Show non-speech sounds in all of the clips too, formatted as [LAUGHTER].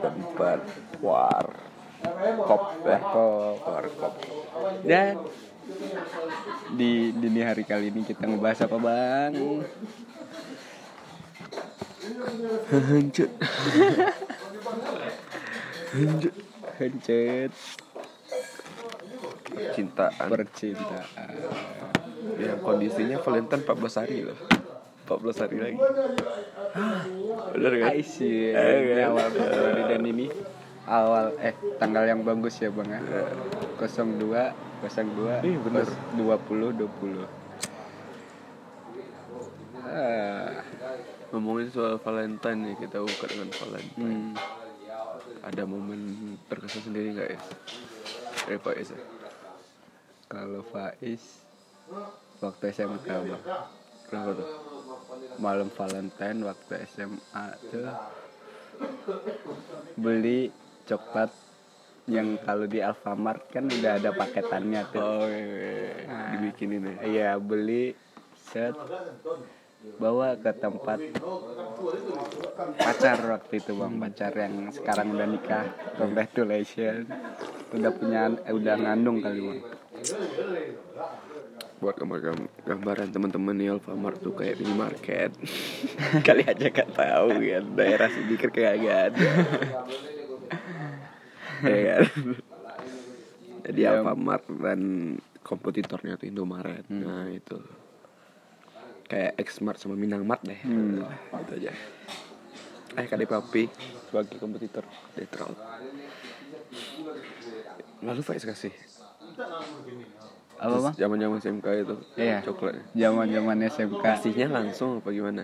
tempat war kop eh war kop. Dan di dini hari kali ini kita ngebahas apa bang? Hancur. Hancur. Hancet Cintaan. percintaan. Ya kondisinya Valentine 14 hari loh. 14 hari lagi. Bener kan? Aisyah. Eh, Ini kan? awal Februari dan ini awal eh tanggal yang bagus ya bang ya. 02 02 Iya, bener. 20 20. Ah, Ngomongin soal Valentine nih kita buka dengan Valentine. hmm. Ada momen terkesan sendiri nggak ya? Dari Pak Is ya? Kalau Faiz waktu SMK bang Kenapa tuh? malam Valentine waktu SMA tuh beli coklat yang kalau di Alfamart kan udah ada paketannya tuh. Oh, iya, iya. dibikinin ya. Iya beli set bawa ke tempat pacar waktu itu bang pacar yang sekarang udah nikah congratulations udah punya eh, udah ngandung kali bang Buat gambar gambaran teman-teman nih Alfamart tuh kayak minimarket. [LAUGHS] Kali aja gak tahu kan daerah sini kan kayak gak ada. [LAUGHS] ya kan? Jadi Ya. Alfamart dan kompetitornya tuh Indomaret. Nah, itu. Kayak Xmart sama Minangmart deh. Hmm. Itu aja. Eh, Kade Papi sebagai kompetitor Detroit. Lalu Faiz kasih apa bang? zaman-zaman SMK itu Iya. coklat. Zaman zaman SMK kasihnya langsung apa gimana?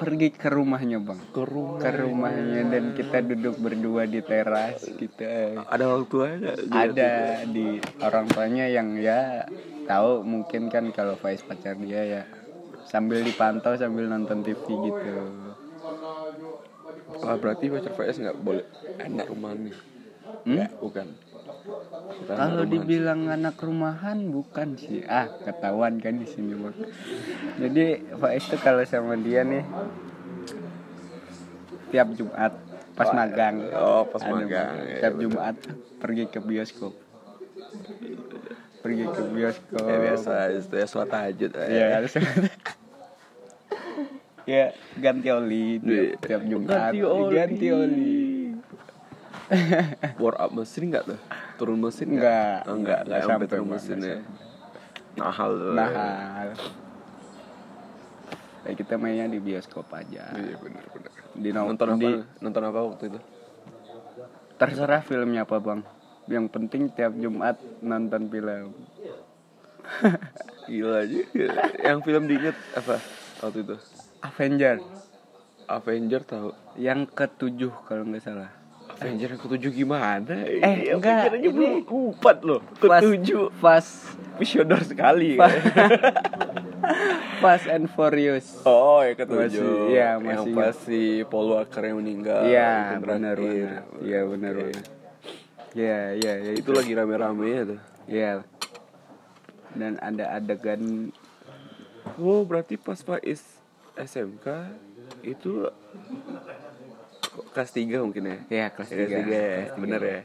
Pergi ke rumahnya bang. Ke rumah. Ke rumahnya dan kita duduk berdua di teras kita. Ada orang tuanya nggak? ada di orang tuanya yang ya tahu mungkin kan kalau Faiz pacar dia ya sambil dipantau sambil nonton TV gitu. Ah, berarti pacar Faiz nggak boleh anak rumahan nih? Hmm? Bukan kalau rumahan. dibilang anak rumahan bukan sih ah ketahuan kan di sini bang jadi Faiz tuh kalau sama dia nih tiap Jumat pas magang oh pas magang Bang. ya, tiap betul. Jumat pergi ke bioskop pergi ke bioskop ya biasa itu ya suatu tahajud Iya, ya harus [LAUGHS] ya ganti oli Iya. tiap, tiap Jumat Ganti oli. ganti oli [LAUGHS] war up mesin nggak tuh turun mesin Enggak, oh, enggak enggak enggak sampai sampai, turun mesin ya. Mahal tuh nah kita mainnya di bioskop aja. Iya benar benar. Di no- nonton apa? di- nonton apa waktu itu? Terserah filmnya apa bang. Yang penting tiap Jumat nonton film. [LAUGHS] Gila aja yang film diinget apa waktu itu? Avenger. Avenger tahu. Yang ketujuh kalau nggak salah Avenger yang ketujuh gimana? Eh, Iya, enggak, ini- belum keempat loh. Ketujuh. Fast Visioner sekali. [LAUGHS] Fast, Fast and Furious oh, ya ketujuh. Masih- iya, Yang masih pas si Paul Walker yang meninggal. Iya Itu benar terakhir. benar. Iya benar benar. Iya iya ya, Itu lagi rame-rame ya tuh. Iya. Dan ada adegan Oh, berarti pas Faiz SMK itu kelas 3 mungkin ya? ya kelas Kelas 3. 3 ya, bener ya.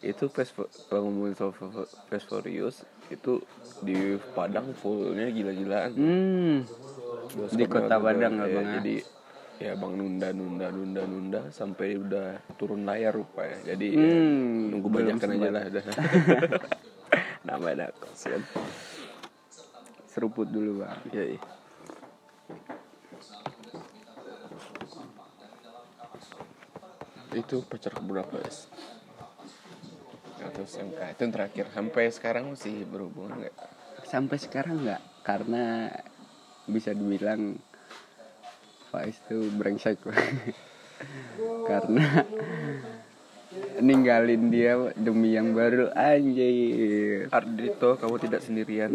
Itu Fast Fu- kalau ngomongin soal Fa- Fast Furious itu di Padang fullnya gila-gilaan. Hmm. Di kota Padang ya, Bang, ya? Jadi ya bang nunda nunda nunda nunda sampai udah turun layar rupanya. Jadi ya, Hmm, nunggu belum banyakan aja lah. [LAUGHS] Namanya kasihan. Seruput dulu bang. Iya. iya. Itu pacar berapa ya? Atau SMK itu yang terakhir sampai sekarang masih berhubungan nggak? Sampai sekarang nggak karena bisa dibilang Faiz tuh brengsek [LAUGHS] karena ninggalin dia demi yang baru anjir. Ardito kamu tidak sendirian. [LAUGHS]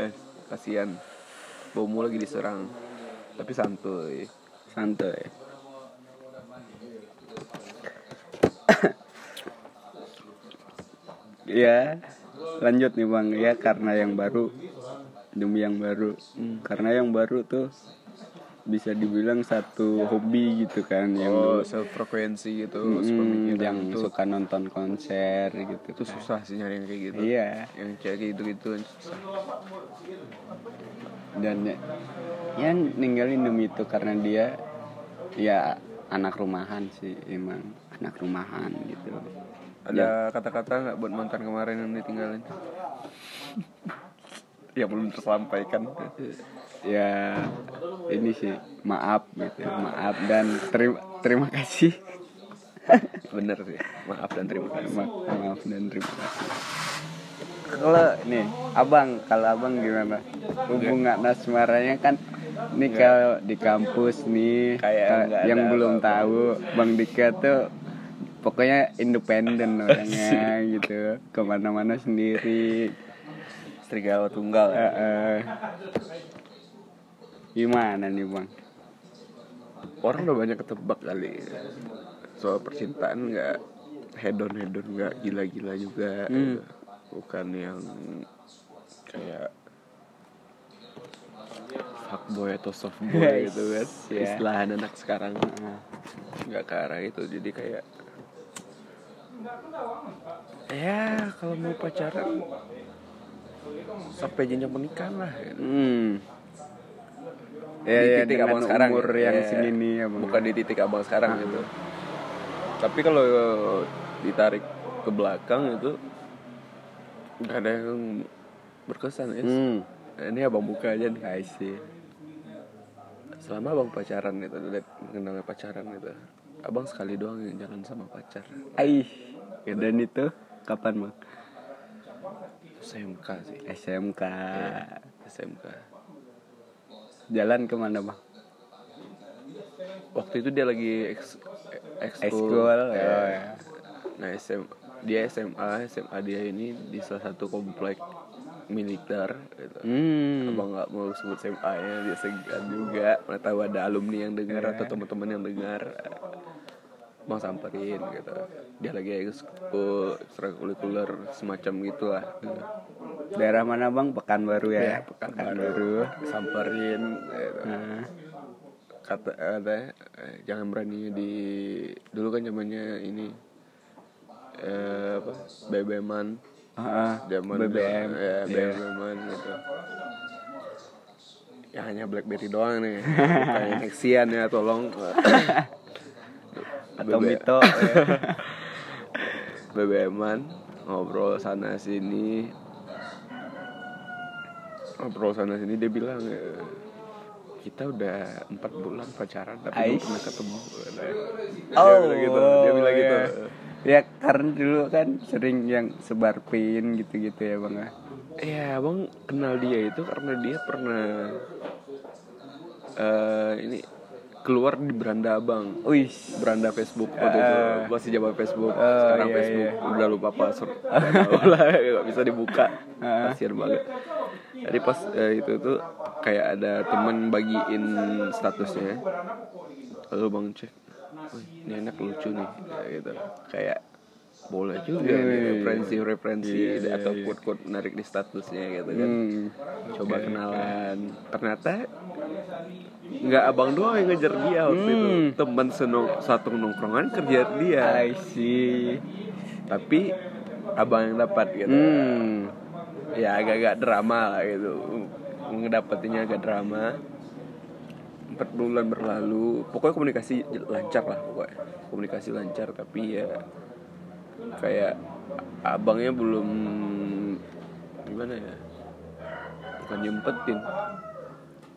eh, kasihan. Bomo lagi diserang. Tapi santuy. Santai. Ya lanjut nih bang. Ya karena yang baru demi yang baru. Hmm. karena yang baru tuh bisa dibilang satu hobi gitu kan yang oh dulu. self frekuensi gitu Mm, sepemikiran yang itu. suka nonton konser gitu itu susah sih nyari yang kayak gitu. Iya. Yang kayak gitu gitu susah. Dan ya, ya ninggalin demi itu karena dia ya anak rumahan sih emang anak rumahan gitu. Ada kata-kata nggak buat mantan kemarin yang ditinggalin? [LAUGHS] Yang belum tersampaikan. Ya ini sih maaf gitu maaf dan terima terima kasih. [LAUGHS] Bener sih maaf dan terima kasih. Ma- maaf dan terima kasih. Kalau nih abang kalau abang gimana? Hubungan asmaranya kan nih kalau di kampus nih Kayak yang belum tahu bang Dika tuh pokoknya independen [LAUGHS] orangnya gitu. Ke mana-mana sendiri. Serigala tunggal Eh, eh. gimana nih bang? Orang udah banyak ketebak kali. Soal percintaan nggak hedon hedon nggak gila-gila juga. Hmm. bukan yang kayak fuckboy atau softboy [LAUGHS] gitu kan. Ya. istilah anak sekarang. Nggak ke arah itu. Jadi kayak ya kalau mau pacaran sampai jenjang pernikahan lah gitu. hmm. ya, di ya, titik dengan abang sekarang umur gitu. yang Ya, segini ya bang bukan di titik abang sekarang gitu tapi kalau ditarik ke belakang itu nggak ada yang berkesan ya hmm. ini abang buka aja nih I see selama abang pacaran itu udah mengenal pacaran itu abang sekali doang yang jalan sama pacar Aih, ya, dan itu kapan bang? SMK sih SMK. SMK Jalan ke mana bang? waktu itu dia lagi eks ekskul Ya. ya. nah SM dia SMA SMA dia ini di salah satu komplek militer gitu. Hmm. abang nggak mau sebut SMA nya dia segan juga mana tahu ada alumni yang dengar Iya. atau teman-teman yang dengar bang samperin gitu dia lagi ekskul ekstrakurikuler semacam gitulah gitu. Daerah mana bang? Pekanbaru ya. Ya, Pekanbaru. samperin gitu. Nah, kata ada eh, jangan berani di dulu kan zamannya ini eh, apa BBM-an ah, zaman BBM. ya Iya. BBM-an gitu ya hanya BlackBerry doang nih kayak Nexian ya tolong [LAUGHS] Atau BB Mito. ya. [LAUGHS] BBM-an ngobrol sana sini ngobrol sana sini dia bilang eh, kita udah empat bulan pacaran tapi belum pernah ketemu dia Oh, bilang gitu dia bilang gitu iya. Ya karena dulu kan sering yang sebar pin gitu-gitu ya bang. ya. Iya, abang kenal dia itu karena dia pernah eh ini keluar di beranda abang, Wih. beranda Facebook waktu itu Ah. masih zaman Facebook, Oh, sekarang iya, Facebook iya. udah lupa password, [LAUGHS] lah nggak bisa dibuka, Ah. kasian banget. Jadi pas eh, itu tuh kayak ada temen bagiin statusnya, lalu bang cek, ini anak lucu nih, kayak gitu, kayak boleh juga Iya, nih iya, iya. referensi-referensi Iya, iya, atau iya. quote-quote narik di statusnya gitu kan Hmm. coba kenalan ternyata nggak abang doang yang ngejar dia waktu itu. Hmm. teman senong satu nongkrongan kerja dia. I see. tapi abang yang dapat gitu. Hmm. ya agak-agak drama lah gitu. Ngedapetinnya agak drama. Empat bulan berlalu. Pokoknya komunikasi lancar lah pokoknya. Komunikasi lancar tapi ya kayak abangnya belum gimana ya bukan nyempetin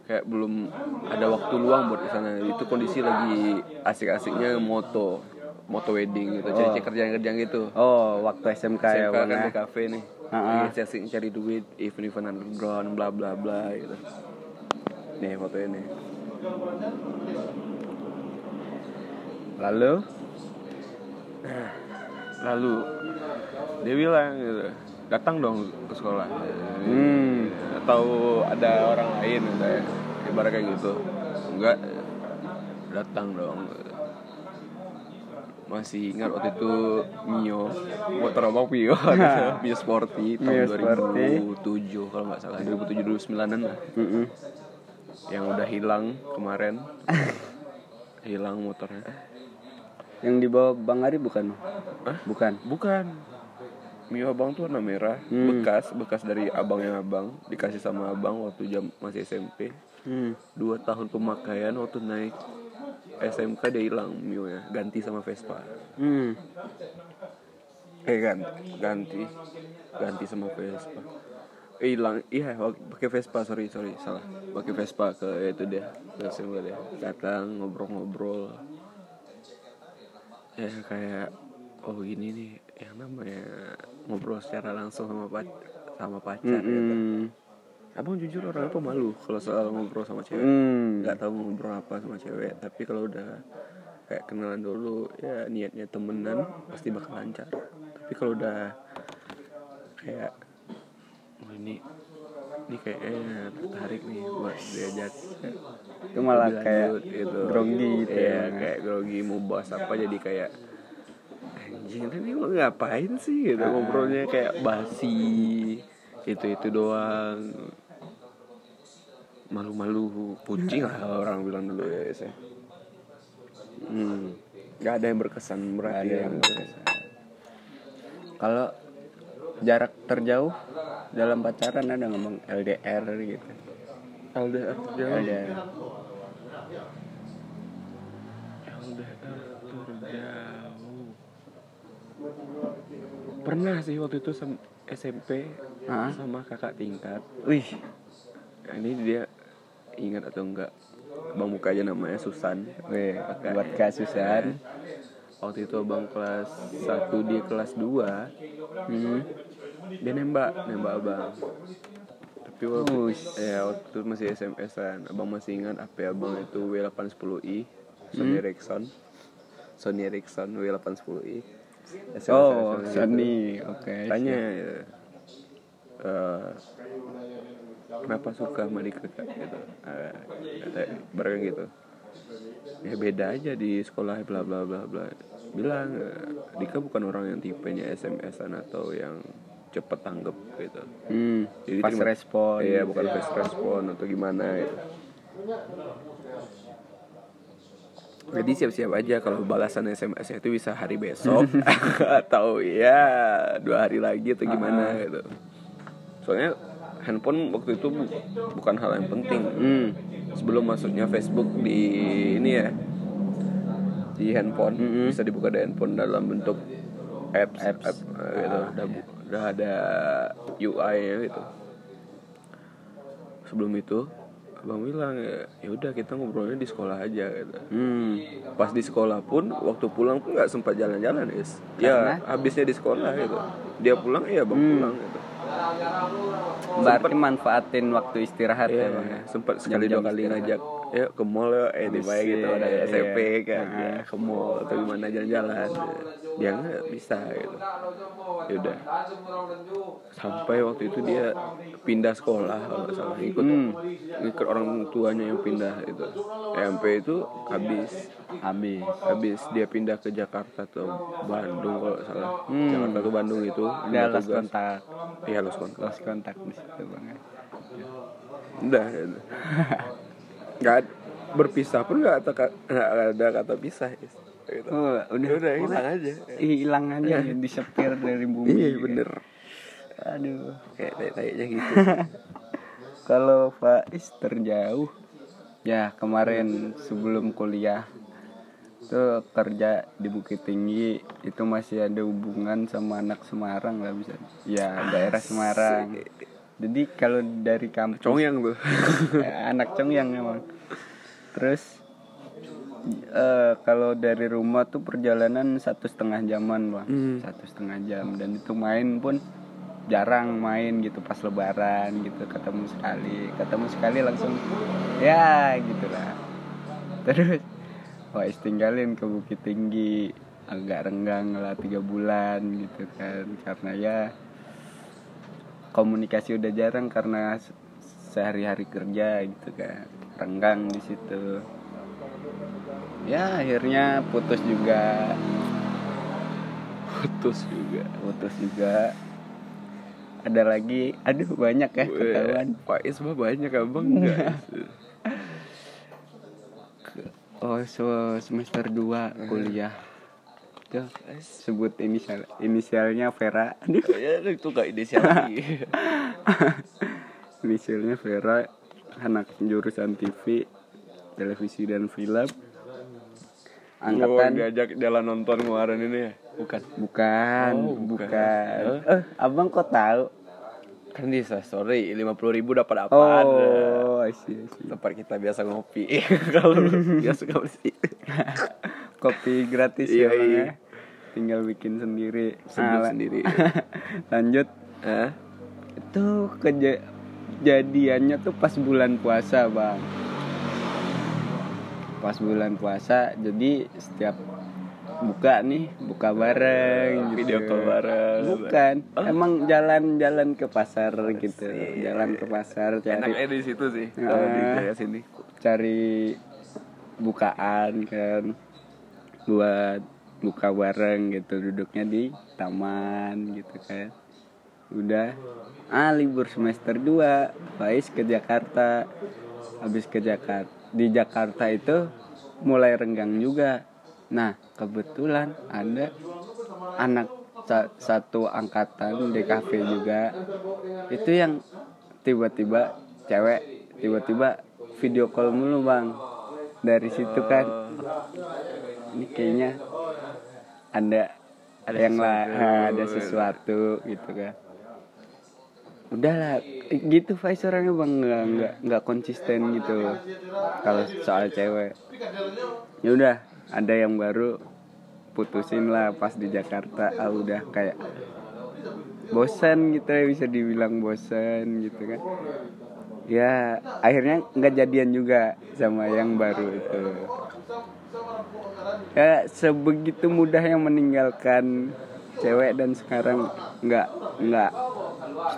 kayak belum ada waktu luang buat ke sana itu kondisi lagi asik-asiknya moto moto wedding gitu cari kerjaan-kerjaan gitu. Oh, waktu SMK, ya SMK bang. kan ya? di kafe nih. Lagi asik cari duit event-event underground bla bla bla gitu. Nih foto ini Lalu? [CLEARS THROAT] lalu dia bilang gitu. Datang dong ke sekolah. Hmm. Atau ada orang lain kayak ibarat kayak gitu. Enggak. Datang dong. Masih ingat waktu itu Mio. Motor abang Mio. Mio Sporty tahun Mio Sporty. 2007 kalau nggak salah. 2007 2009an lah. Mm-mm. yang udah hilang kemarin. [LAUGHS] Hilang motornya. Yang dibawa bang Ari bukan? Hah? bukan. Bukan Mio abang tuh warna merah Hmm. bekas bekas dari abang yang abang dikasih sama abang waktu jam masih SMP hmm. dua tahun pemakaian waktu naik SMK dia hilang Mio nya ganti sama Vespa Hmm. eh ganti ganti ganti sama Vespa eh hilang iya pakai Vespa sorry sorry salah pakai Vespa ke itu dia ke SMK dia datang ngobrol-ngobrol ya kayak oh gini nih yang namanya ngobrol secara langsung sama pac sama pacar gitu. Hmm. abang jujur orangnya pemalu kalau soal ngobrol sama cewek Hmm. nggak tahu ngobrol apa sama cewek tapi kalau udah kayak kenalan dulu ya niatnya temenan pasti bakal lancar tapi kalau udah kayak oh ini ini kayaknya tertarik nih buat diajak itu malah kayak gitu grogi gitu Iya, ya kayak grogi mau bahas apa jadi kayak anjing tadi mau ngapain sih gitu? Ah. ngobrolnya kayak basi itu itu doang. Malu-malu kucing lah orang bilang dulu ya saya hmm. nggak ada yang berkesan berarti ada ya. yang berkesan. kalau jarak terjauh dalam pacaran ada ngomong LDR gitu. LDR terjauh. LDR LDR terjauh pernah sih waktu itu SMP Hah? sama kakak tingkat. Wih ini dia ingat atau enggak? Bang muka aja namanya Susan. Kakak. Buat ya. kasusan waktu itu abang kelas 1 di kelas 2 hmm. dia nembak nembak abang. Tapi waktu Ush. ya waktu itu masih SMS-an abang masih ingat HP abang itu W810i Sony Ericsson. Sony Ericsson W810i SMS-an, oh. Sony oke tanya ya, eh, kenapa suka sama gitu bareng gitu ya beda aja di sekolah bla bla bla bla bilang eh, Dika bukan orang yang tipenya SMS-an atau yang cepet tanggep gitu hmm. Jadi terima- respon iya gitu bukan ya. fast respon atau gimana gitu jadi siap-siap aja kalau balasan SMS itu bisa hari besok [LAUGHS] atau ya dua hari lagi atau gimana Ah. gitu soalnya handphone waktu itu bu- bukan hal yang penting hmm. sebelum masuknya Facebook di ini ya di handphone Mm-mm. bisa dibuka di handphone dalam bentuk apps, Apps. app, eh, gitu. Ah, udah, bu- udah ada UI-nya gitu sebelum itu abang bilang ya ya udah kita ngobrolnya di sekolah aja gitu Hmm. pas di sekolah pun waktu pulang pun nggak sempat jalan-jalan is Karena? ya habisnya di sekolah gitu dia pulang ya abang Hmm. pulang gitu berarti manfaatin waktu istirahat Iya, ya Bang, ya? sempat sekali dua Jam-jam kali istirahat. ngajak ya ke mall ya eh di baik gitu ada SMP Nah. ya, ke mall atau gimana jalan-jalan. Dia nggak bisa gitu. Ya udah. Sampai waktu itu dia pindah sekolah kalau nggak salah. Ikut Hmm. ikut orang tuanya yang pindah itu SMP itu habis. Habis. Habis dia pindah ke Jakarta atau Bandung kalau nggak salah. Hmm. Jakarta atau Bandung itu lost tugas. kontak iya los kontak lost kontak di situ bang. Udah gitu. [LAUGHS] nggak berpisah pun nggak ada nggak ada kata pisah Is. gitu. oh, udah. Udah hilang aja. Hilang aja ya, disepir dari bumi iya bener. Aduh. Kayak tai-tainya gitu. [LAUGHS] Kalau Faiz terjauh. Ya kemarin sebelum kuliah tuh kerja di Bukit Tinggi itu masih ada hubungan sama anak Semarang lah bisa. Ya daerah Semarang jadi kalau dari kampus congyang tuh [LAUGHS] Ya, anak Congyang emang. Terus eh, kalau dari rumah tuh perjalanan satu setengah jaman bang. Hmm. satu setengah jam. Dan itu main pun jarang main gitu pas lebaran gitu ketemu sekali. Ketemu sekali langsung ya gitulah. Terus wah tinggalin ke Bukit Tinggi. Agak renggang lah tiga bulan gitu kan. Karena ya komunikasi udah jarang karena se- sehari-hari kerja gitu kan. Renggang di situ. Ya akhirnya putus juga. Putus juga. Putus juga. Ada lagi? Aduh banyak ya ketahuan. Pak Is mah banyak abang. Enggak. [LAUGHS] Oh so semester 2 kuliah tuh sebut inisial inisialnya Vera. Aduh ya itu gak inisial [LAUGHS] inisialnya Vera anak jurusan TV televisi dan film. Angkatan diajak jalan nonton kemarin ini. Ya bukan. Bukan Oh, bukan. bukan. Eh abang kok tahu? Kan di story lima puluh ribu dapat apa oh I see, I see. tempat kita biasa ngopi. [LAUGHS] Kalau biasa ngopi. sih [LAUGHS] kopi gratis Iya, ya bang iya. ya tinggal bikin sendiri Seduh la- sendiri. [LAUGHS] lanjut Hah? itu kejadiannya tuh pas bulan puasa bang pas bulan puasa jadi setiap buka nih buka bareng gitu. Video call bareng. bukan Oh. emang jalan-jalan ke pasar gitu jalan ke pasar cari enaknya di situ sih kalau di Ah. sini cari bukaan kan buat buka bareng gitu duduknya di taman gitu kan. Udah ah libur semester 2 Faiz ke Jakarta. Habis ke Jakarta di Jakarta itu mulai renggang juga. Nah kebetulan ada anak sa- satu angkatan di kafe juga. Itu yang tiba-tiba cewek tiba-tiba video call mulu bang. Dari situ kan ini kayaknya ada Ada yang lah ada sesuatu gitu kan. Udahlah Eh, gitu Faiz orangnya bang. Nggak nggak nggak konsisten gitu kalau soal cewek. Ya udah ada yang baru putusin lah pas di Jakarta. Ah udah kayak bosan gitu ya bisa dibilang bosan gitu kan. Ya akhirnya nggak jadian juga sama yang baru itu ya sebegitu mudahnya meninggalkan cewek dan sekarang nggak nggak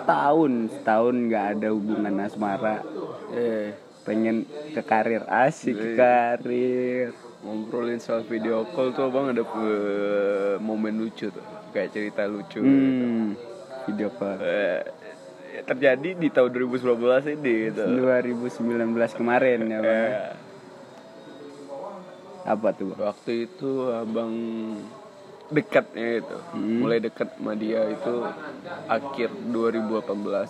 setahun setahun nggak ada hubungan asmara. Eh. Pengen ke karir asik ke karir. Ngobrolin soal video call tuh bang ada eh, momen lucu tuh kayak cerita lucu gitu. hmm, video call. Eh, terjadi di tahun 2019 ini gitu. 2019 kemarin ya bang. Eh, apa tuh bang waktu itu abang dekatnya itu Hmm. mulai dekat sama dia itu akhir 2018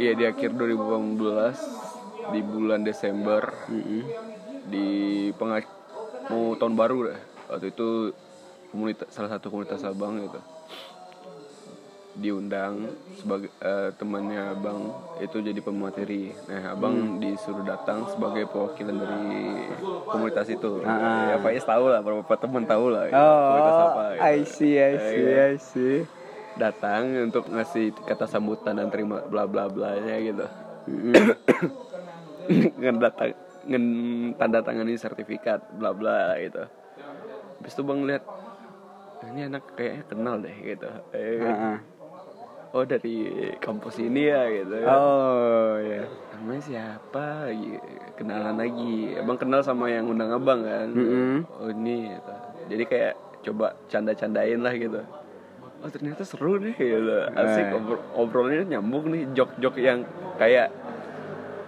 iya di akhir 2018 di bulan Desember Mm-mm. di pengak mau tahun baru deh waktu itu komunitas salah satu komunitas abang gitu diundang sebagai eh, temannya abang itu jadi pemateri nah abang disuruh datang sebagai perwakilan dari komunitas itu Ah. ya Faiz tahu lah beberapa teman tahu lah komunitas oh apa gitu. I see I see Iya. I see datang untuk ngasih kata sambutan dan terima bla bla bla nya gitu [COUGHS] ngedatang tanda tangani sertifikat bla bla gitu habis itu bang lihat ini anak kayaknya kenal deh gitu eh, Ah, ah. Oh dari kampus ini ya gitu oh ya namanya siapa kenalan lagi abang kenal sama yang undang abang kan Mm-mm. oh ini gitu. jadi kayak coba canda candain lah gitu oh ternyata seru nih gitu asik Eh. obrol- obrolnya nyambung nih jok jok yang kayak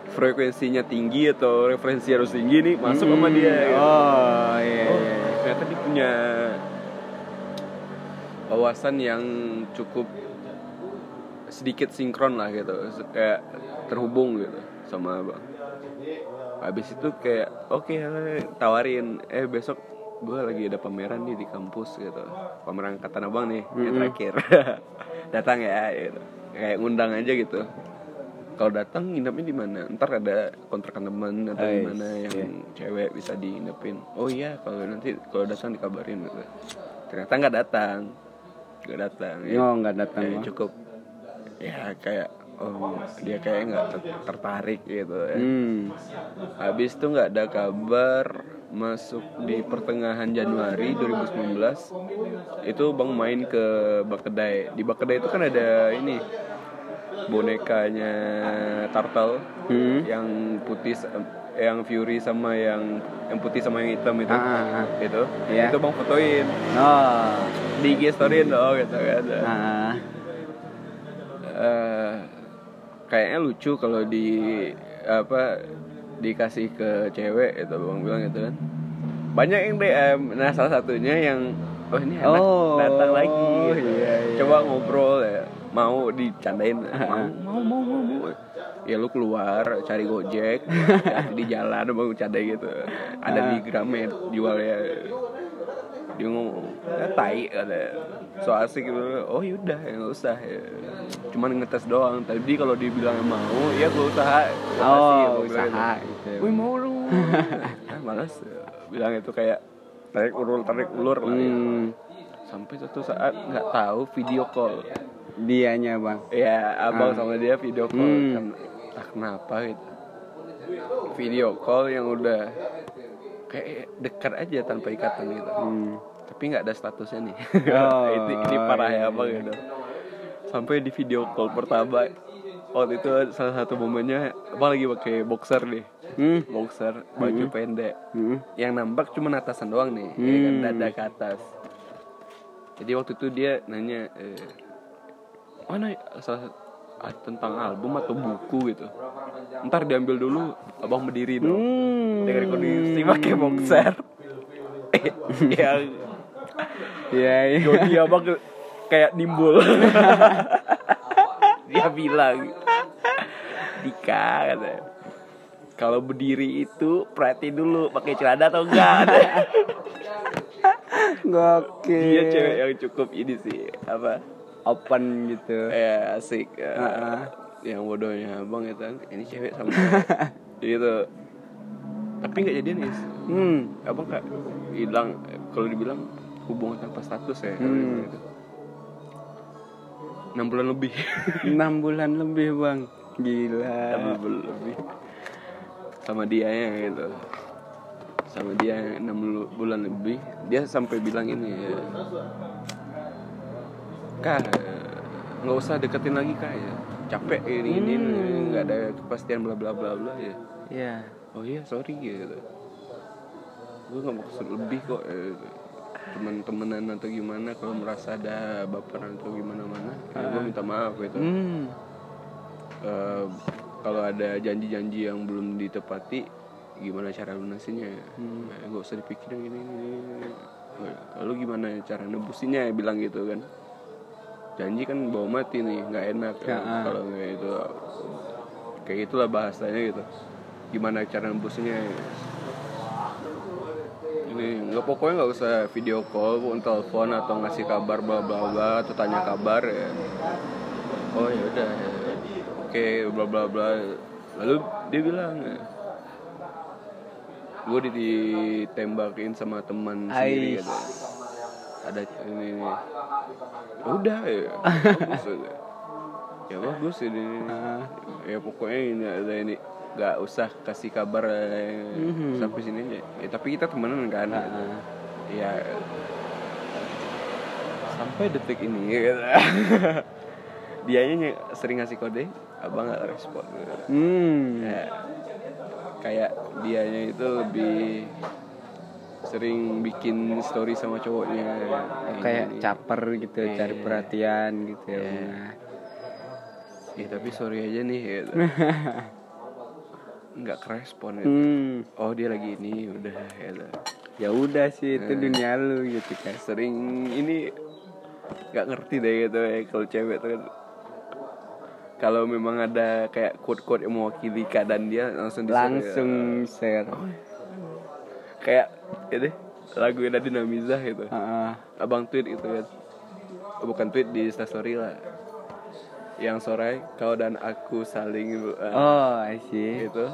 frekuensinya tinggi atau referensi harus tinggi nih masuk sama Mm-mm. dia gitu. oh iya Oh, iya. ternyata dia punya wawasan yang cukup sedikit sinkron lah gitu. Kayak terhubung gitu sama abang. Habis itu kayak oke tawarin. Eh besok gue lagi ada pameran nih di kampus gitu. Pameran angkatan abang nih yang Mm-mm. terakhir. [LAUGHS] Datang ya gitu. Kayak ngundang aja gitu. Kalau datang nginepnya di mana? Ntar ada kontrakan teman atau di mana yang Iya. cewek bisa diinepin. Oh iya kalau nanti kalau datang dikabarin gitu. Ternyata nggak datang. Nggak datang ya, oh nggak datang ya, cukup ya kayak oh dia kayak nggak ter- tertarik gitu ya. Hmm. habis itu nggak ada kabar masuk di pertengahan Januari 2019 itu bang main ke Bakedai. Di Bakedai itu kan ada ini bonekanya Turtle Hmm. yang putih yang Fury sama yang yang putih sama yang hitam itu Ah, ah, itu. Iya. itu bang fotoin. Oh. Di IG storyin dong gitu kan. Ah, Eh, kayaknya lucu kalau di apa dikasih ke cewek itu bang bilang gitu kan. Banyak yang DM nah salah satunya yang oh ini anak Oh, datang lagi. gitu. iya, iya. coba ngobrol ya. Mau dicandain mau mau mau mau, mau. ya lu keluar cari gojek di jalan mau candai gitu. Ada di Gramet jual ya dia ngomong ya tai ada so asik gitu oh yaudah ya nggak usah ya. cuman ngetes doang tadi kalau dibilang mau ya gue usaha gua kasih, oh gua bilang usaha gitu. Wih mau lu ah, malas bilang itu kayak tarik ulur tarik ulur lah ya. hmm, sampai suatu saat nggak tahu video call dianya bang ya abang Ah. sama dia video call Hmm. kan entah kenapa gitu video call yang udah kayak dekat aja tanpa ikatan gitu hmm. Tapi nggak ada statusnya nih Oh, [LAUGHS] ini ini parah ya iya. gitu sampai di video call pertama waktu itu salah satu momennya abang lagi pakai boxer nih Hmm. boxer baju pendek Hmm. yang nampak cuma atasan doang nih ya kan Hmm. dada ke atas jadi waktu itu dia nanya eh, mana ya, salah ah, tentang album atau buku gitu ntar diambil dulu abang berdiri dong Hmm. dengan kondisi pakai boxer [LAUGHS] [LAUGHS] yang Iya, iya. Jody ke- kayak nimbul [LAUGHS] dia bilang Dika katanya kalau berdiri itu perhatiin dulu pakai celana atau enggak [LAUGHS] Gokil. dia cewek yang cukup ini sih apa open gitu. ya asik ya. Heeh. yang bodohnya abang itu ini cewek sama [LAUGHS] gitu tapi nggak jadian is Hmm. abang kak bilang kalau dibilang hubungan tanpa status ya Hmm. enam bulan lebih [LAUGHS] enam bulan lebih bang. Gila. enam bulan lebih sama dia ya gitu sama dia enam lu- bulan lebih dia sampai bilang ini ya, kak nggak usah deketin lagi kak ya capek ini ini Hmm. nggak ada kepastian bla bla bla bla ya Iya. oh iya sorry gitu gue nggak maksud lebih kok ya, gitu. Teman-temanan atau gimana kalau merasa ada baperan atau gimana mana ya gue minta maaf gitu. Hmm. Eh, kalau ada janji-janji yang belum ditepati gimana cara lunasinya? Hmm. Eh, nggak usah dipikirin ini ini, lalu gimana cara nebusinnya ya bilang gitu kan. Janji kan bawa mati nih nggak enak Ya, kan, ah. kalau nggak itu kayak itulah bahasanya gitu. Gimana cara nggak pokoknya nggak usah video call pun telepon atau ngasih kabar bla bla bla atau tanya kabar ya oh ya udah ya. oke bla bla bla lalu dia bilang gue ditembakin sama teman sendiri gitu. ada ini, ini. Ya udah ya [LAUGHS] bagus ya. ya bagus ini ya pokoknya ini ada ini nggak usah kasih kabar eh, Mhm. sampai sini aja ya tapi kita temenan kan gitu. Ah. ya sampai detik ini gitu. [LAUGHS] dianya ny- sering ngasih kode abang nggak respon gitu. Hmm. ya, kayak dianya itu lebih sering bikin story sama cowoknya Oh, kayak Ini. caper gitu, Iya. cari perhatian gitu ya. Iya. Bang. Eh, tapi sorry aja nih gitu. [LAUGHS] nggak kerespon gitu. Hmm. oh dia lagi ini udah gitu. Ya udah sih itu Eh. dunia lu gitu kan. sering ini nggak ngerti deh gitu ya kalau cewek tuh kan kalau memang ada kayak quote-quote yang mewakili keadaan dia langsung di Langsung share. kayak itu lagu Nadine Amizah gitu Heeh. abang tweet gitu kan Oh, bukan tweet di story lah yang sore kau dan aku saling uh, Oh, I see. gitu.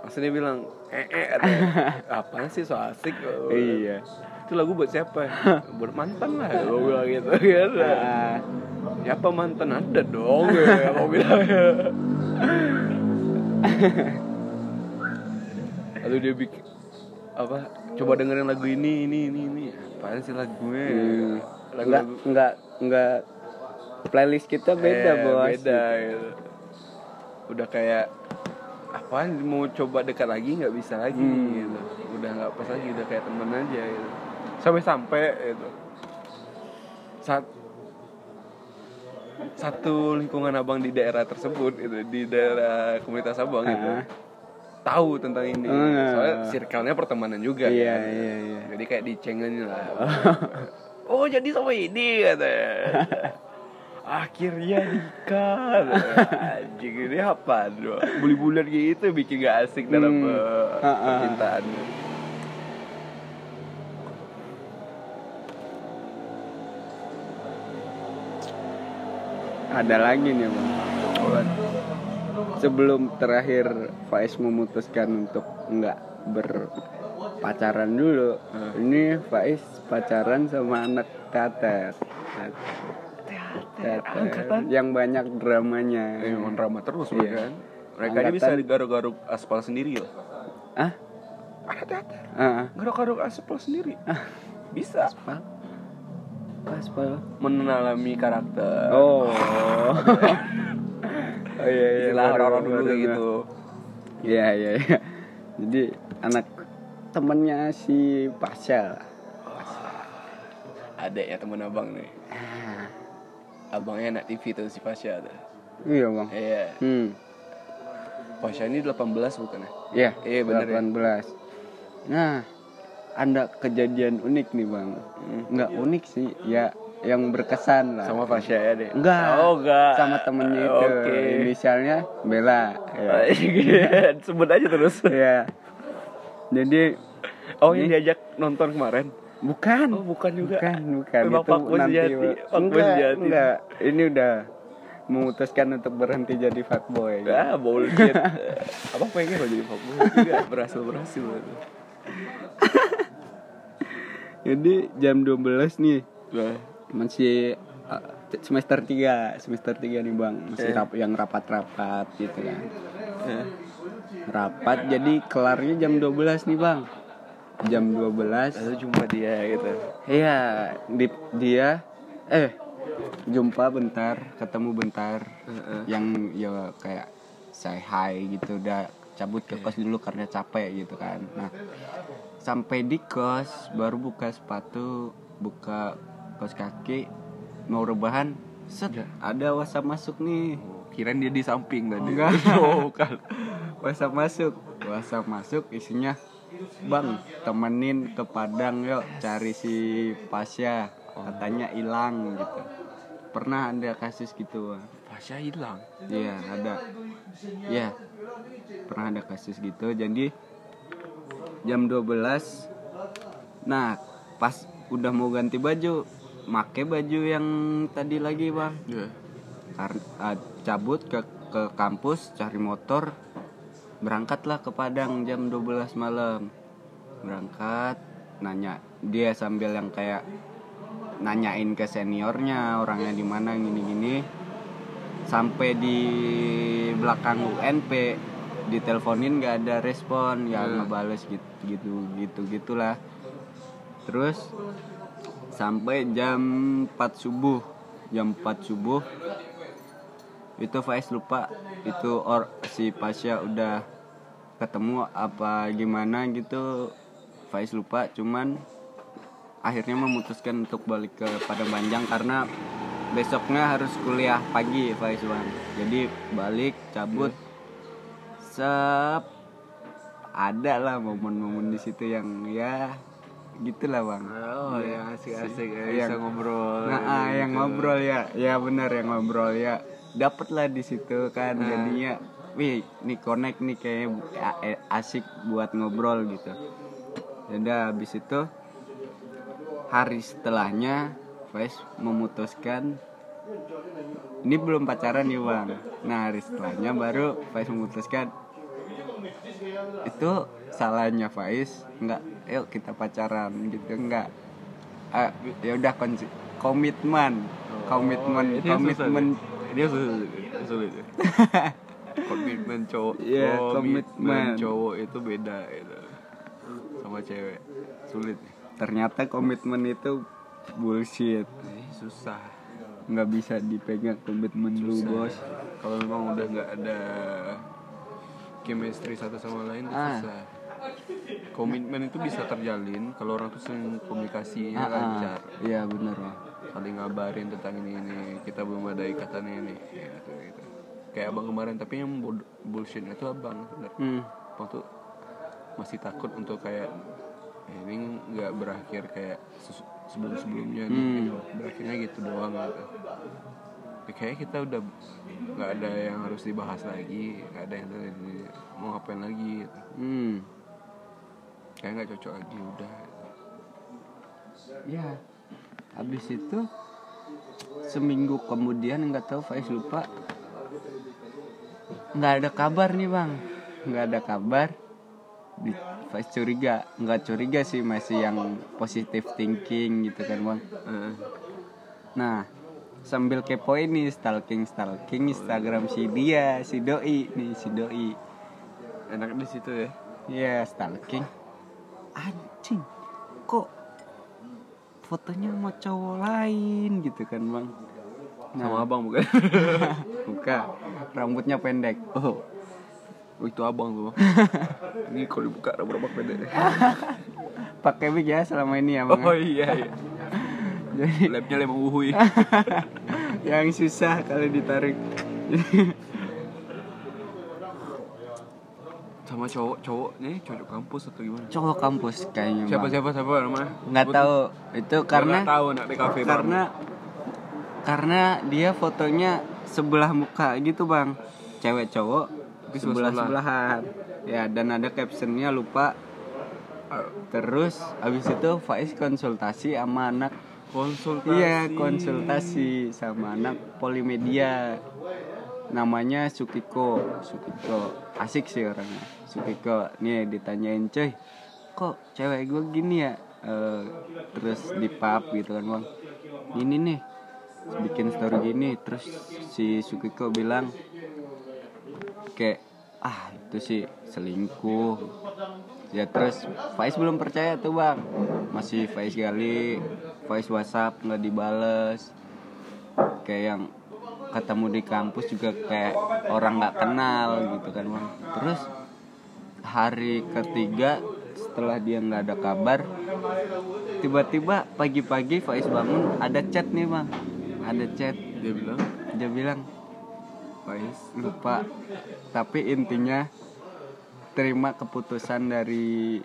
Maksudnya bilang eh eh [LAUGHS] apaan sih so asik Iya. itu lagu buat siapa? [LAUGHS] Buat mantan lah gue bilang gitu [LAUGHS] kan? Ah, siapa mantan ada dong ya mau bilang. Lalu dia bikin apa coba dengerin lagu ini ini ini ini. Apaan sih lagunya? Hmm. Enggak lagu-lagu enggak enggak playlist kita beda, Eh, Bos. beda gitu. udah kayak apaan mau coba dekat lagi nggak bisa lagi Hmm. gitu udah nggak pas lagi udah kayak temen aja gitu sampai sampai gitu saat satu lingkungan abang di daerah tersebut gitu di daerah komunitas abang gitu Ah. tahu tentang ini Ah. soalnya circle-nya pertemanan juga Iya, kan. iya, iya. jadi kayak dicengin lah [LAUGHS] oh jadi sama ini katanya [LAUGHS] akhirnya nikah anjing ini apa doh bulan gitu bikin gak asik dalam Hmm. eh, Ah, ah. percintaan Ada lagi nih bang. Sebelum terakhir Faiz memutuskan untuk nggak berpacaran dulu, Hmm. ini Faiz pacaran sama anak teater. Teater angkatan? yang banyak dramanya. Eh, drama terus Iya. mereka kan mereka ini bisa digaruk-garuk aspal sendiri loh Ah, ada teater ah, garuk-garuk aspal sendiri bisa Aspal. Aspal. menalami karakter Oh. [LAUGHS] oh iya iya. istilah baru- orang-orang dulu kayak gitu Iya iya iya. Jadi anak temennya si Pasha. adek ya temen abang nih Ah, abangnya anak TV tuh si Pasha tuh iya bang. iya Hmm. Pasha ini 18 bukan ya Iya. Iya, bener ya. 18. Nah, ada kejadian unik nih bang. Enggak unik sih, ya yang berkesan lah. sama Pasha ya deh Enggak. oh enggak Sama temennya itu. oke Inisialnya Bella. [LAUGHS] Ya. sebut aja terus Iya. Jadi oh yang diajak nonton kemarin bukan. oh bukan juga Bukan, bukan. Memang itu fuckboy nanti. sejati, Enggak, sejati. enggak. Ini udah memutuskan untuk berhenti jadi fuckboy. Ah, bullshit. Abang pengen lo jadi fuckboy juga berhasil berhasil itu. [LAUGHS] Jadi jam 12 nih Nah, masih uh, semester 3, semester 3 nih Bang. Masih Eh. rap, yang rapat-rapat gitu kan. eh, Rapat jadi kelarnya jam 12 nih Bang. Jam 12. lalu jumpa dia gitu. Iya, di, dia eh jumpa bentar, ketemu bentar. Heeh. Yang ya kayak say hi gitu udah cabut ke kos dulu karena capek gitu kan. Nah, sampai di kos baru buka sepatu, buka kos kaki, mau rebahan, set ada WhatsApp masuk nih. Oh, Kirain dia di samping tadi. Enggak. [LAUGHS] Oh, bukan. WhatsApp masuk, WhatsApp masuk isinya Bang, temenin ke Padang yuk cari si Pasya. Katanya hilang gitu. Pernah ada kasus gitu. Bang. Pasha hilang. Iya, ada. Iya. Pernah ada kasus gitu. Jadi jam 12 Nah, pas udah mau ganti baju, make baju yang tadi lagi, Bang. Iya. Ah, cabut ke ke kampus cari motor berangkatlah ke Padang jam 12 malam. Berangkat nanya. Dia sambil yang kayak nanyain ke seniornya orangnya di mana gini-gini. Sampai di belakang UNP diteleponin nggak ada respon ya Hmm. ngebales gitu gitu gitu gitulah. Terus sampai jam 4 subuh. Jam 4 subuh itu Faiz lupa. Itu or si Pasya udah ketemu apa gimana gitu Faiz lupa cuman akhirnya memutuskan untuk balik ke Padang Panjang karena besoknya harus kuliah pagi Faiz bang jadi balik cabut sep ada lah momen-momen di situ yang ya gitulah bang Oh, Ya, asik-asik ya, yang- bisa ngobrol. Nah, ah, gitu. yang ngobrol ya, ya benar yang ngobrol ya. Dapet lah di situ kan Nah. jadinya, wih, nih connect nih eh, asik buat ngobrol gitu. Yaudah habis itu hari setelahnya Faiz memutuskan ini belum pacaran nih bang. Nah hari setelahnya baru Faiz memutuskan itu salahnya Faiz nggak yuk kita pacaran gitu nggak Ah, ya udah komitmen komitmen Oh, ini komitmen. Ini sulit, sulit. [LAUGHS] komitmen cowok, Iya, komitmen komitmen. cowok itu beda itu sama cewek. Sulit. ternyata komitmen itu bullshit Ini susah. nggak bisa dipegang komitmen lu bos Kalau memang udah nggak ada chemistry satu sama lain itu Ah. susah komitmen itu bisa terjalin kalau orang tuh sering komunikasinya Ah, ah. lancar iya bang saling ngabarin tentang ini ini kita belum ada ikatan ini ya, gitu, gitu. Kayak abang kemarin tapi yang bullshit itu abang sebenarnya hmm. abang tuh masih takut untuk kayak eh, ini nggak berakhir kayak sebelum sebelumnya nih Hmm. gitu. berakhirnya gitu doang gitu Ya, kayak kita udah nggak ada yang harus dibahas lagi nggak ada yang di- mau ngapain lagi gitu. Hmm. kayak nggak cocok lagi udah ya habis itu seminggu kemudian nggak tahu Faiz lupa nggak ada kabar nih bang. Nggak ada kabar. Di Faiz curiga. Nggak curiga sih masih yang positive thinking gitu kan bang. Nah sambil kepoin nih stalking stalking Instagram si dia si doi. Nih si doi. Enak di situ ya? Iya stalking. Anjing. Kok Fotonya sama cowok lain gitu kan bang sama abang bukan? [LAUGHS] Buka Rambutnya pendek. Oh. Oh, itu abang tuh. [LAUGHS] Ini kalau dibuka rambut-rambut pendek. [LAUGHS] Pakai wig ya selama ini ya bang oh iya iya. Jadi lemnya lem uhui yang susah kalau ditarik. Sama cowok cowok nih cowok kampus atau gimana? Cowok kampus kayaknya siapa bang. siapa siapa namanya Nggak tahu. Itu karena nggak tahu anak DKV Bang. Karena Karena dia fotonya Sebelah muka gitu bang. Cewek cowok Tapi Sebelah sebelahan Ya dan ada captionnya lupa. Terus abis itu Faiz konsultasi sama anak. Konsultasi. Iya konsultasi sama anak Polimedia. Namanya Sukiko. Sukiko. Asik sih orangnya. Sukiko. Nih ditanyain cuy Kok cewek gue gini ya? Eh, Terus di pub gitu kan bang. Ini nih Bikin story gini Terus si Sukiko bilang Kayak Ah itu sih selingkuh. Ya terus Faiz belum percaya tuh bang. Masih Faiz gali Faiz whatsapp nggak dibales. Kayak yang ketemu di kampus juga kayak orang nggak kenal gitu kan bang. Terus hari ketiga setelah dia nggak ada kabar Tiba-tiba pagi-pagi Faiz bangun ada chat nih bang Ada chat dia bilang. Dia bilang Faiz lupa. Tapi intinya terima keputusan dari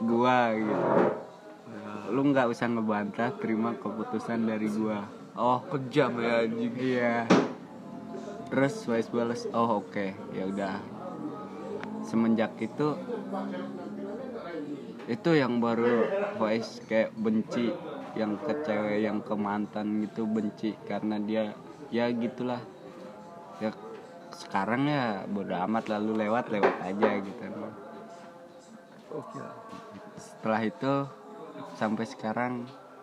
gua gitu. Lu nggak usah ngebantah terima keputusan dari gua. Oh kejam ya anjing. Iya. Terus Wise balas oh oke ya udah. Semenjak itu itu yang baru Wise kayak benci yang ke cewek yang ke mantan gitu benci karena dia ya gitulah. Ya sekarang ya bodo amat lalu lewat lewat aja gitu oke. Setelah itu sampai sekarang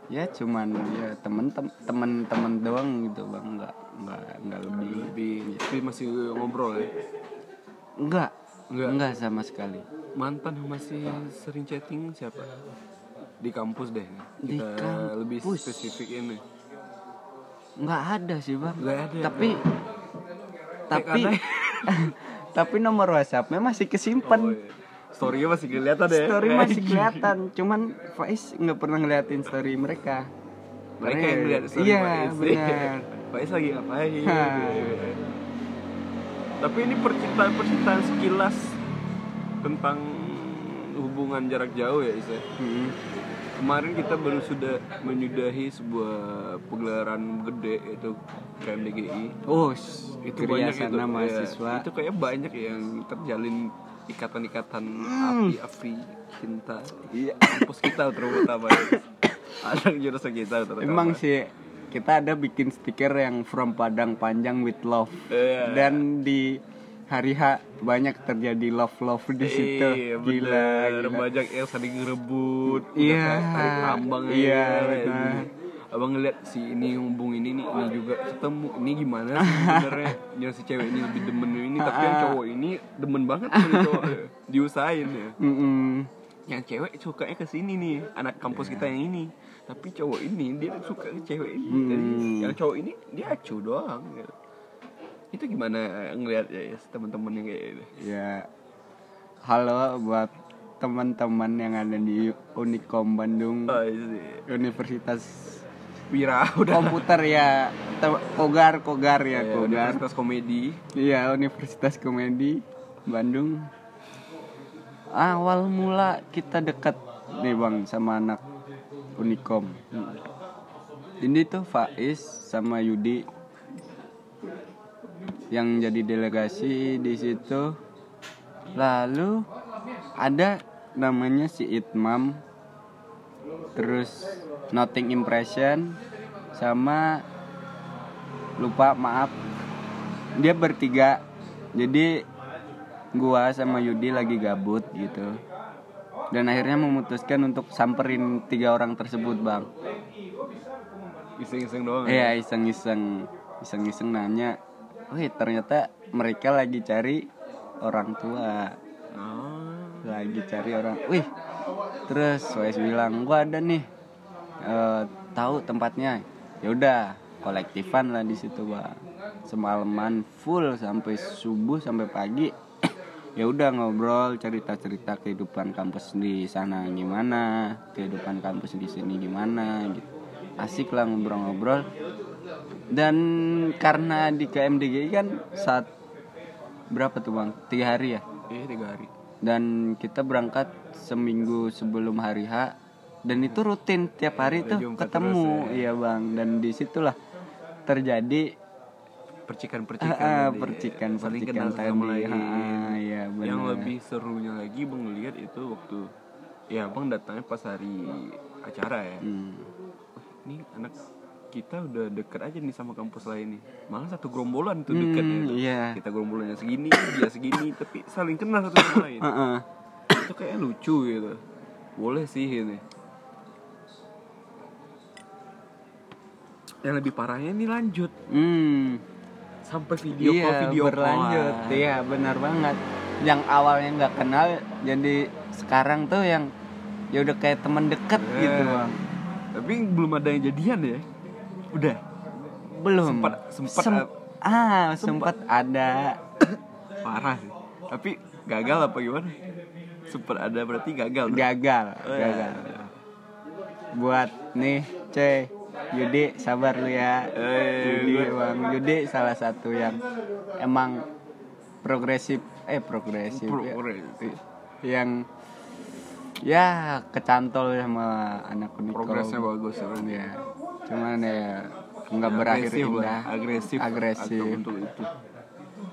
ya cuman ya temen tem- temen temen doang gitu bang nggak nggak nggak lebih. lebih. Tapi masih ngobrol ya? Nggak Nggak. nggak sama sekali. Mantan yang masih sering chatting siapa di kampus deh. Di kita lebih kampus. spesifik ini. Nggak ada sih bang. Nggak ada ya, tapi tapi [LAUGHS] tapi nomor WhatsAppnya masih kesimpan. Oh, iya. story-nya masih kelihatan ya? Story masih kelihatan. [LAUGHS] Cuman Faiz nggak pernah ngeliatin story mereka. Mereka Karena- yang lihat story iya Faiz. benar. [LAUGHS] Faiz lagi ngapain? Tapi ini percintaan percintaan sekilas tentang hubungan jarak jauh ya Isa Hmm. Kemarin kita baru sudah menyudahi sebuah pegelaran gede yaitu KMDGI oh itu banyak itu. Sana ya, mahasiswa. itu kayak banyak yang terjalin ikatan-ikatan Hmm. api-api cinta. Iya. Kampus kita terutama. Ya. [LAUGHS] ada jurusan kita terutama. Emang sih kita ada bikin stiker yang from Padang Panjang with love. Iya. dan di hari H banyak terjadi love love di situ. Iya, gila, bener. gila. banyak yang saling ngerebut Iya. tambang Iya, ya. benar. abang ngeliat si ini hubung ini nih ini juga ketemu ini gimana [LAUGHS] sebenarnya yang si cewek ini lebih demen ini tapi yang cowok ini demen banget sama cowok [LAUGHS] diusahain ya yang cewek sukanya ke sini nih anak kampus kita yang ini tapi cowok ini dia suka ke cewek ini jadi Hmm. yang cowok ini dia acu doang gitu. Itu gimana ngeliat ya, ya teman-teman yang kayak gitu? Ya halo buat teman-teman yang ada di Unikom Bandung. Oh, iya. Universitas Wira [LAUGHS] udah. komputer ya. Kogar kogar ya ya, kogar. Universitas komedi. Iya Universitas Komedi Bandung. Awal mula kita dekat nih bang sama anak Unikom ini tuh Faiz sama Yudi yang jadi delegasi di situ. Lalu ada namanya si Itmam. Terus noting impression sama lupa maaf. Dia bertiga. Jadi gua sama Yudi lagi gabut gitu. Dan akhirnya memutuskan untuk samperin tiga orang tersebut bang. Iseng-iseng doang iya iseng-iseng. Iseng-iseng nanya wih ternyata mereka lagi cari orang tua. Oh. lagi cari orang wih. Terus Wes bilang gua ada nih eh, tahu tempatnya. Ya udah kolektifan lah di situ bang semalaman full sampai subuh sampai pagi. [CLEARS THROAT] Ya udah ngobrol cerita cerita kehidupan kampus di sana gimana kehidupan kampus di sini gimana gitu. Asik lah ngobrol-ngobrol dan karena di KMDGI kan saat berapa tuh bang? Tiga hari ya? Iya tiga hari. Dan kita berangkat seminggu sebelum hari H dan itu rutin tiap hari Hari tuh Jumat ketemu. terus iya bang. Dan di situlah terjadi percikan-percikan ah, tadi. percikan percikan tadi. Ah, iya benar. Yang lebih serunya lagi bang lihat itu waktu ya bang datangnya pas hari acara ya. Hmm. ini anak kita udah deket aja nih sama kampus lain nih. Malah satu gerombolan tuh deket ya Hmm, tuh. iya. Kita gerombolannya segini dia segini tapi saling kenal satu sama lain. Ah, ah. itu kayak lucu gitu. Boleh sih ini. Yang lebih parahnya ini lanjut. Hmm. sampai video iya call video berlanjut. call. Iya benar banget. Yang awalnya nggak kenal jadi sekarang tuh yang ya udah kayak teman deket Eh. gitu bang. Tapi belum ada yang jadian ya udah? Belum. Sempat- sempat Sem- ah sempat ada. [COUGHS] Parah sih. Tapi gagal apa gimana? Sempat ada berarti gagal. Dong. gagal Oh, ya. gagal. Buat nih C Yudi sabar lu ya. Eh, Yudi gue- bang Yudi salah satu yang emang progresif eh progresif ya. Progresif. yang ya kecantol sama anak unikom progresnya bagus sebenarnya. Ya cuman ya nggak berakhir Agresif indah. agresif agresif. untuk itu.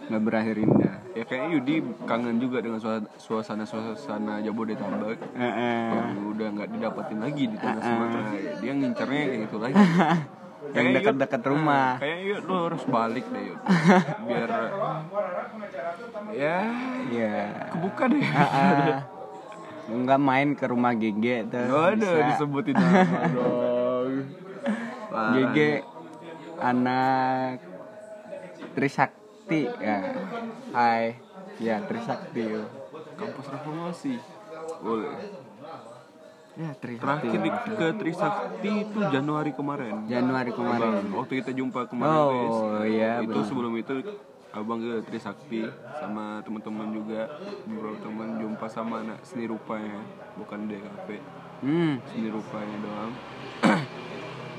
Nggak berakhir indah. Ya kayaknya Yudi kangen juga dengan suasana suasana Jabodetabek. Yang udah nggak didapatin lagi di tanah Sumatera. Dia ngincarnya kayak gitu lagi. [LAUGHS] Yang dekat-dekat rumah. Kayak yuk lu harus balik deh yuk [LAUGHS] biar ya ya kebuka deh. Ah, [LAUGHS] nggak main ke rumah GG tuh Waduh disebutin nama dong. GG anak Trisakti ya. Hai. Ya Trisakti yuk. kampus reformasi. Boleh ya Trisakti. Terakhir ke Trisakti itu Januari kemarin. Januari kemarin. Abang, waktu kita jumpa kemarin Oh, guys. iya, itu benar. sebelum itu abang ke Trisakti sama teman-teman juga beberapa teman jumpa sama anak seni rupanya. Bukan DKP hmm. Seni rupanya doang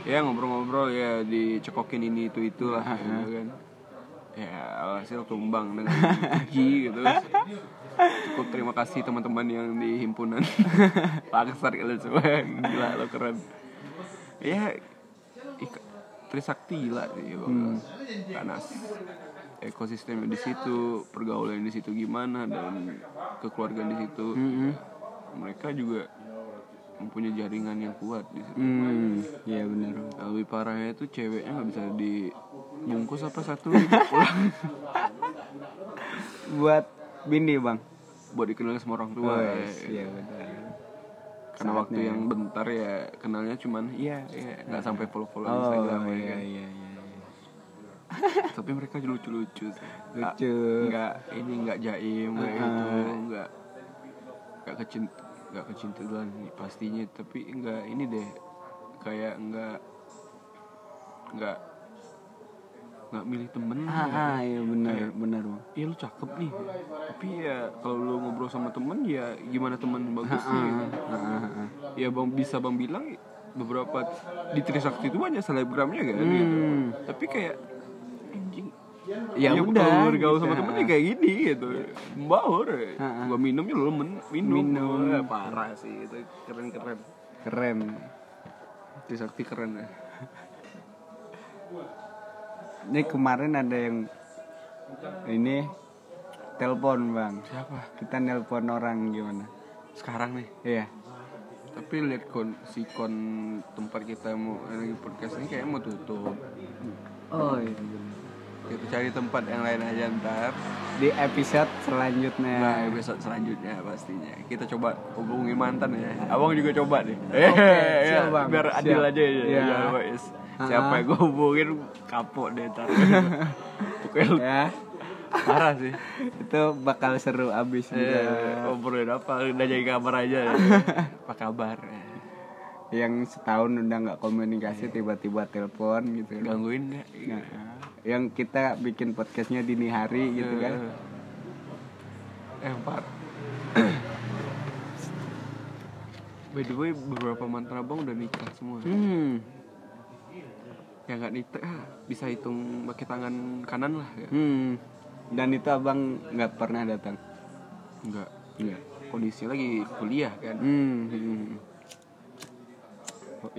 ya ngobrol-ngobrol ya dicekokin ini itu itulah [LAUGHS] gitu kan. Ya alhasil tumbang dengan gigi gitu. Cukup terima kasih teman-teman yang di himpunan. [LAUGHS] Paksar kalian semua gila lo keren. Ya Trisakti gila sih hmm. karena ekosistemnya di situ pergaulan di situ gimana dan kekeluargaan di situ. Mm-mm. mereka juga mempunyai jaringan yang kuat di situ. hmm iya benar Yang lebih parahnya itu ceweknya nggak bisa dibungkus apa satu pulang [LAUGHS] buat bini bang buat dikenal sama orang tua. oh, ya. iya benar Karena waktu yang bentar ya kenalnya cuman iya iya nggak sampai follow follow oh Instagram ya iya kan. iya iya Tapi mereka lucu-lucu sih. Lucu. Nggak ini nggak jaim nggak Ah. itu nggak nggak kecint nggak kecintaan pastinya tapi nggak ini deh kayak nggak nggak nggak milih temen ah, ah iya benar benar bang ya lu cakep nih tapi ya kalau lu ngobrol sama temen ya gimana temen gitu. ah, ah, ah. ya bang bisa bang bilang beberapa di Trisakti itu banyak selebgramnya kan gitu. Hmm. tapi kayak ya ya udah kalau bergaul sama gitu. temennya kayak gini gitu. Baur Ah, gua minum ya lu men minum, Minum. Wah, parah sih itu keren keren. Keren Trisakti keren ya. Ini kemarin ada yang ini telepon bang. Siapa? Kita nelpon orang gimana? Sekarang nih? Iya. Tapi lihat kon si kon tempat kita mau lagi podcast ini kayaknya mau tutup. Oh iya kita cari tempat yang lain aja ntar. Di episode selanjutnya. Nah episode selanjutnya pastinya. Kita coba hubungi mantan ya. Abang juga coba deh. Oke, Eh, [LAUGHS] siap, ya, Bang. biar adil Siap. aja ya, Iya. ya, guys. siapa Ah. yang gue hubungin kapok deh ntar. [LAUGHS] Pokoknya ya. Parah sih. Itu bakal seru abis Eh, juga. ngobrolin apa? Udah jadi kabar aja ya. [LAUGHS] apa kabar? Yang setahun udah nggak komunikasi tiba-tiba telepon gitu. Gangguin nggak? Nah, yang kita bikin podcastnya dini hari gitu kan. Eh empat by the way beberapa mantan abang udah nikah semua. Hmm. Yang nggak nikah ah, bisa hitung pakai tangan kanan lah ya. Hmm. Dan itu abang nggak pernah datang? Enggak Iya. kondisi lagi kuliah kan. Hmm, hmm.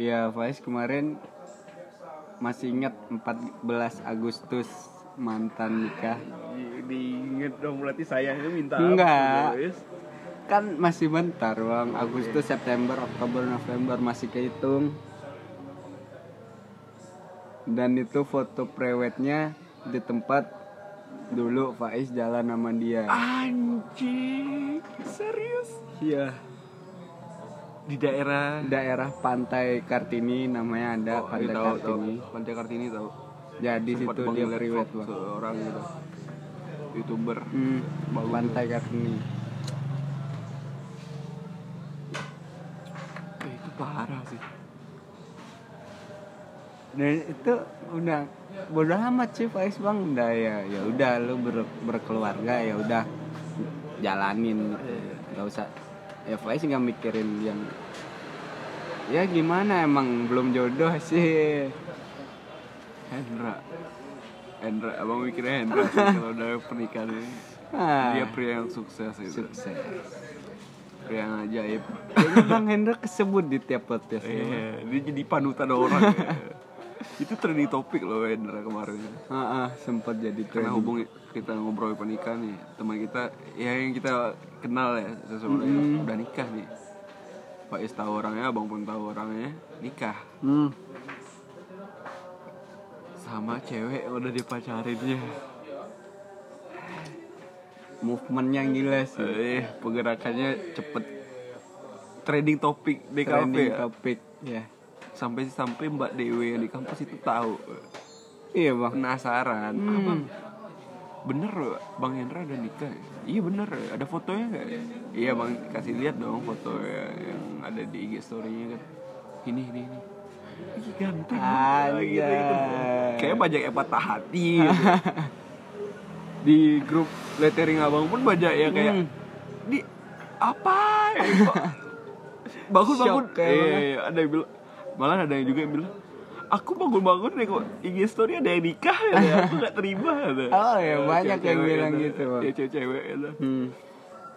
ya Faiz kemarin masih ingat 14 Agustus mantan nikah? Diinget dong berarti sayangnya minta Enggak. kan masih bentar bang. Agustus September Oktober November masih kehitung. Dan itu foto prewednya di tempat dulu Faiz jalan sama dia. Anjing serius? Iya di daerah daerah pantai Kartini namanya ada Oh, pantai iya, tahu, tahu. Kartini Pantai Kartini tahu. jadi Sempat situ dia vlog bang seorang gitu. Youtuber. hmm, pantai Kartini Eh, itu parah sih. dan itu udah bodoh amat sih Faiz bang udah ya ya udah lu ber- berkeluarga ya udah jalanin nggak usah ya Faiz nggak mikirin yang ya gimana emang belum jodoh sih Hendra. Hendra, abang mikirnya Hendra sih [LAUGHS] kalau udah pernikahan ini. ah, Dia pria yang sukses itu. sukses Pria yang ajaib. kayaknya bang Hendra kesebut di tiap podcast Eh, dia jadi panutan orang. ya. [LAUGHS] itu trending topik loh Hendra kemarin. ah, ah, sempat jadi Karena trending. hubungi kita ngobrol pernikahan nih, teman kita ya yang kita kenal ya seseorang udah nikah nih. Pak Is tahu orangnya, abang pun tahu orangnya, nikah hmm. sama cewek yang udah dipacarinnya. movementnya gila sih Eh, pergerakannya cepet. Trending topik di kafe trending ya. topik ya Sampai sampai Mbak Dewi yang di kampus itu tahu. iya bang Penasaran. Hmm. Abang, bener Bang Hendra ada nikah? ya?" Iya bener, ada fotonya nggak? Iya bang, kasih lihat dong foto ya, yang ada di IG story-nya kan. Ini, ini, ini. Ih, ganteng. Anjay. Gitu, gitu. Kayak banyak yang patah hati gitu. [LAUGHS] di grup lettering abang pun banyak ya kayak Hmm. di apa [LAUGHS] ya bangun Shock kayak iya, iya, ada yang bilang malah ada yang juga yang bilang aku bangun bangun nih kok IG story ada yang nikah ya aku gak terima gitu. [LAUGHS] Oh, ya, banyak yang cewek-cewek bilang gitu. gitu, Bang. ya cewek-cewek gitu. hmm.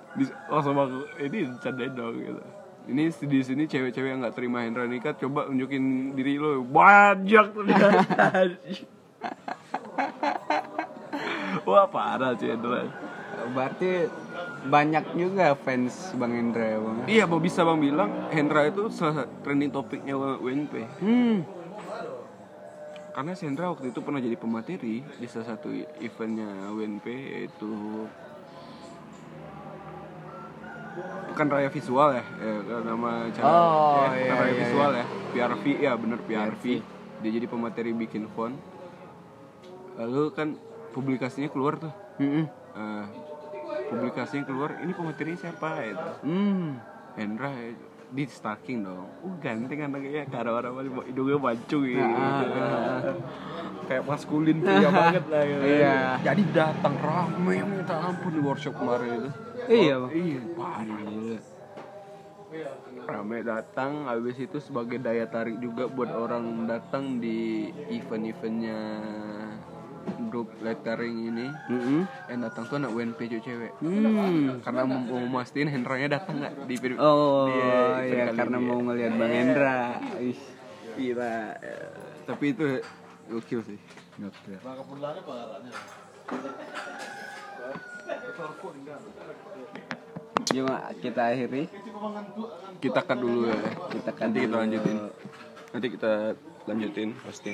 Di- langsung aku ini candain dong gitu ini di sini cewek-cewek yang nggak terima Hendra nikah coba unjukin diri lo banyak [LAUGHS] wah parah sih Hendra Berarti banyak juga fans Bang Indra ya Bang. iya mau bisa bang bilang Hendra itu trending topiknya WNP Hmm. karena Hendra waktu itu pernah jadi pemateri di salah satu eventnya WNP yaitu bukan raya visual ya, ya nama cara Oh, ya, iya, raya iya, visual ya PRV ya bener PRV. PRV. dia jadi pemateri bikin font lalu kan publikasinya keluar tuh Mm-mm. Eh, publikasinya keluar ini pematerinya siapa itu Hmm. Hendra ya, di stalking dong uh ganteng anaknya karena orang orang hidungnya mancung gitu Ah, ah, ah. kayak maskulin pria [LAUGHS] banget lah gitu. Iya. Jadi datang rame minta ampun di workshop kemarin itu. Iya, Bang. Iya, parah. Rame datang, habis itu sebagai daya tarik juga buat orang datang di event-eventnya grup lettering ini. Mm-mm. Yang datang tuh anak UNP cewek cewek. Hmm. Karena mau, mau mastiin Hendra-nya datang nggak di di Oh event iya karena mau ngelihat Bang Hendra. Ih, Gila. eh, Tapi itu gokil sih. gokil. Cuma kita akhiri, Kita cut dulu ya. kita kan Nanti kita lanjutin. Nanti kita lanjutin pasti.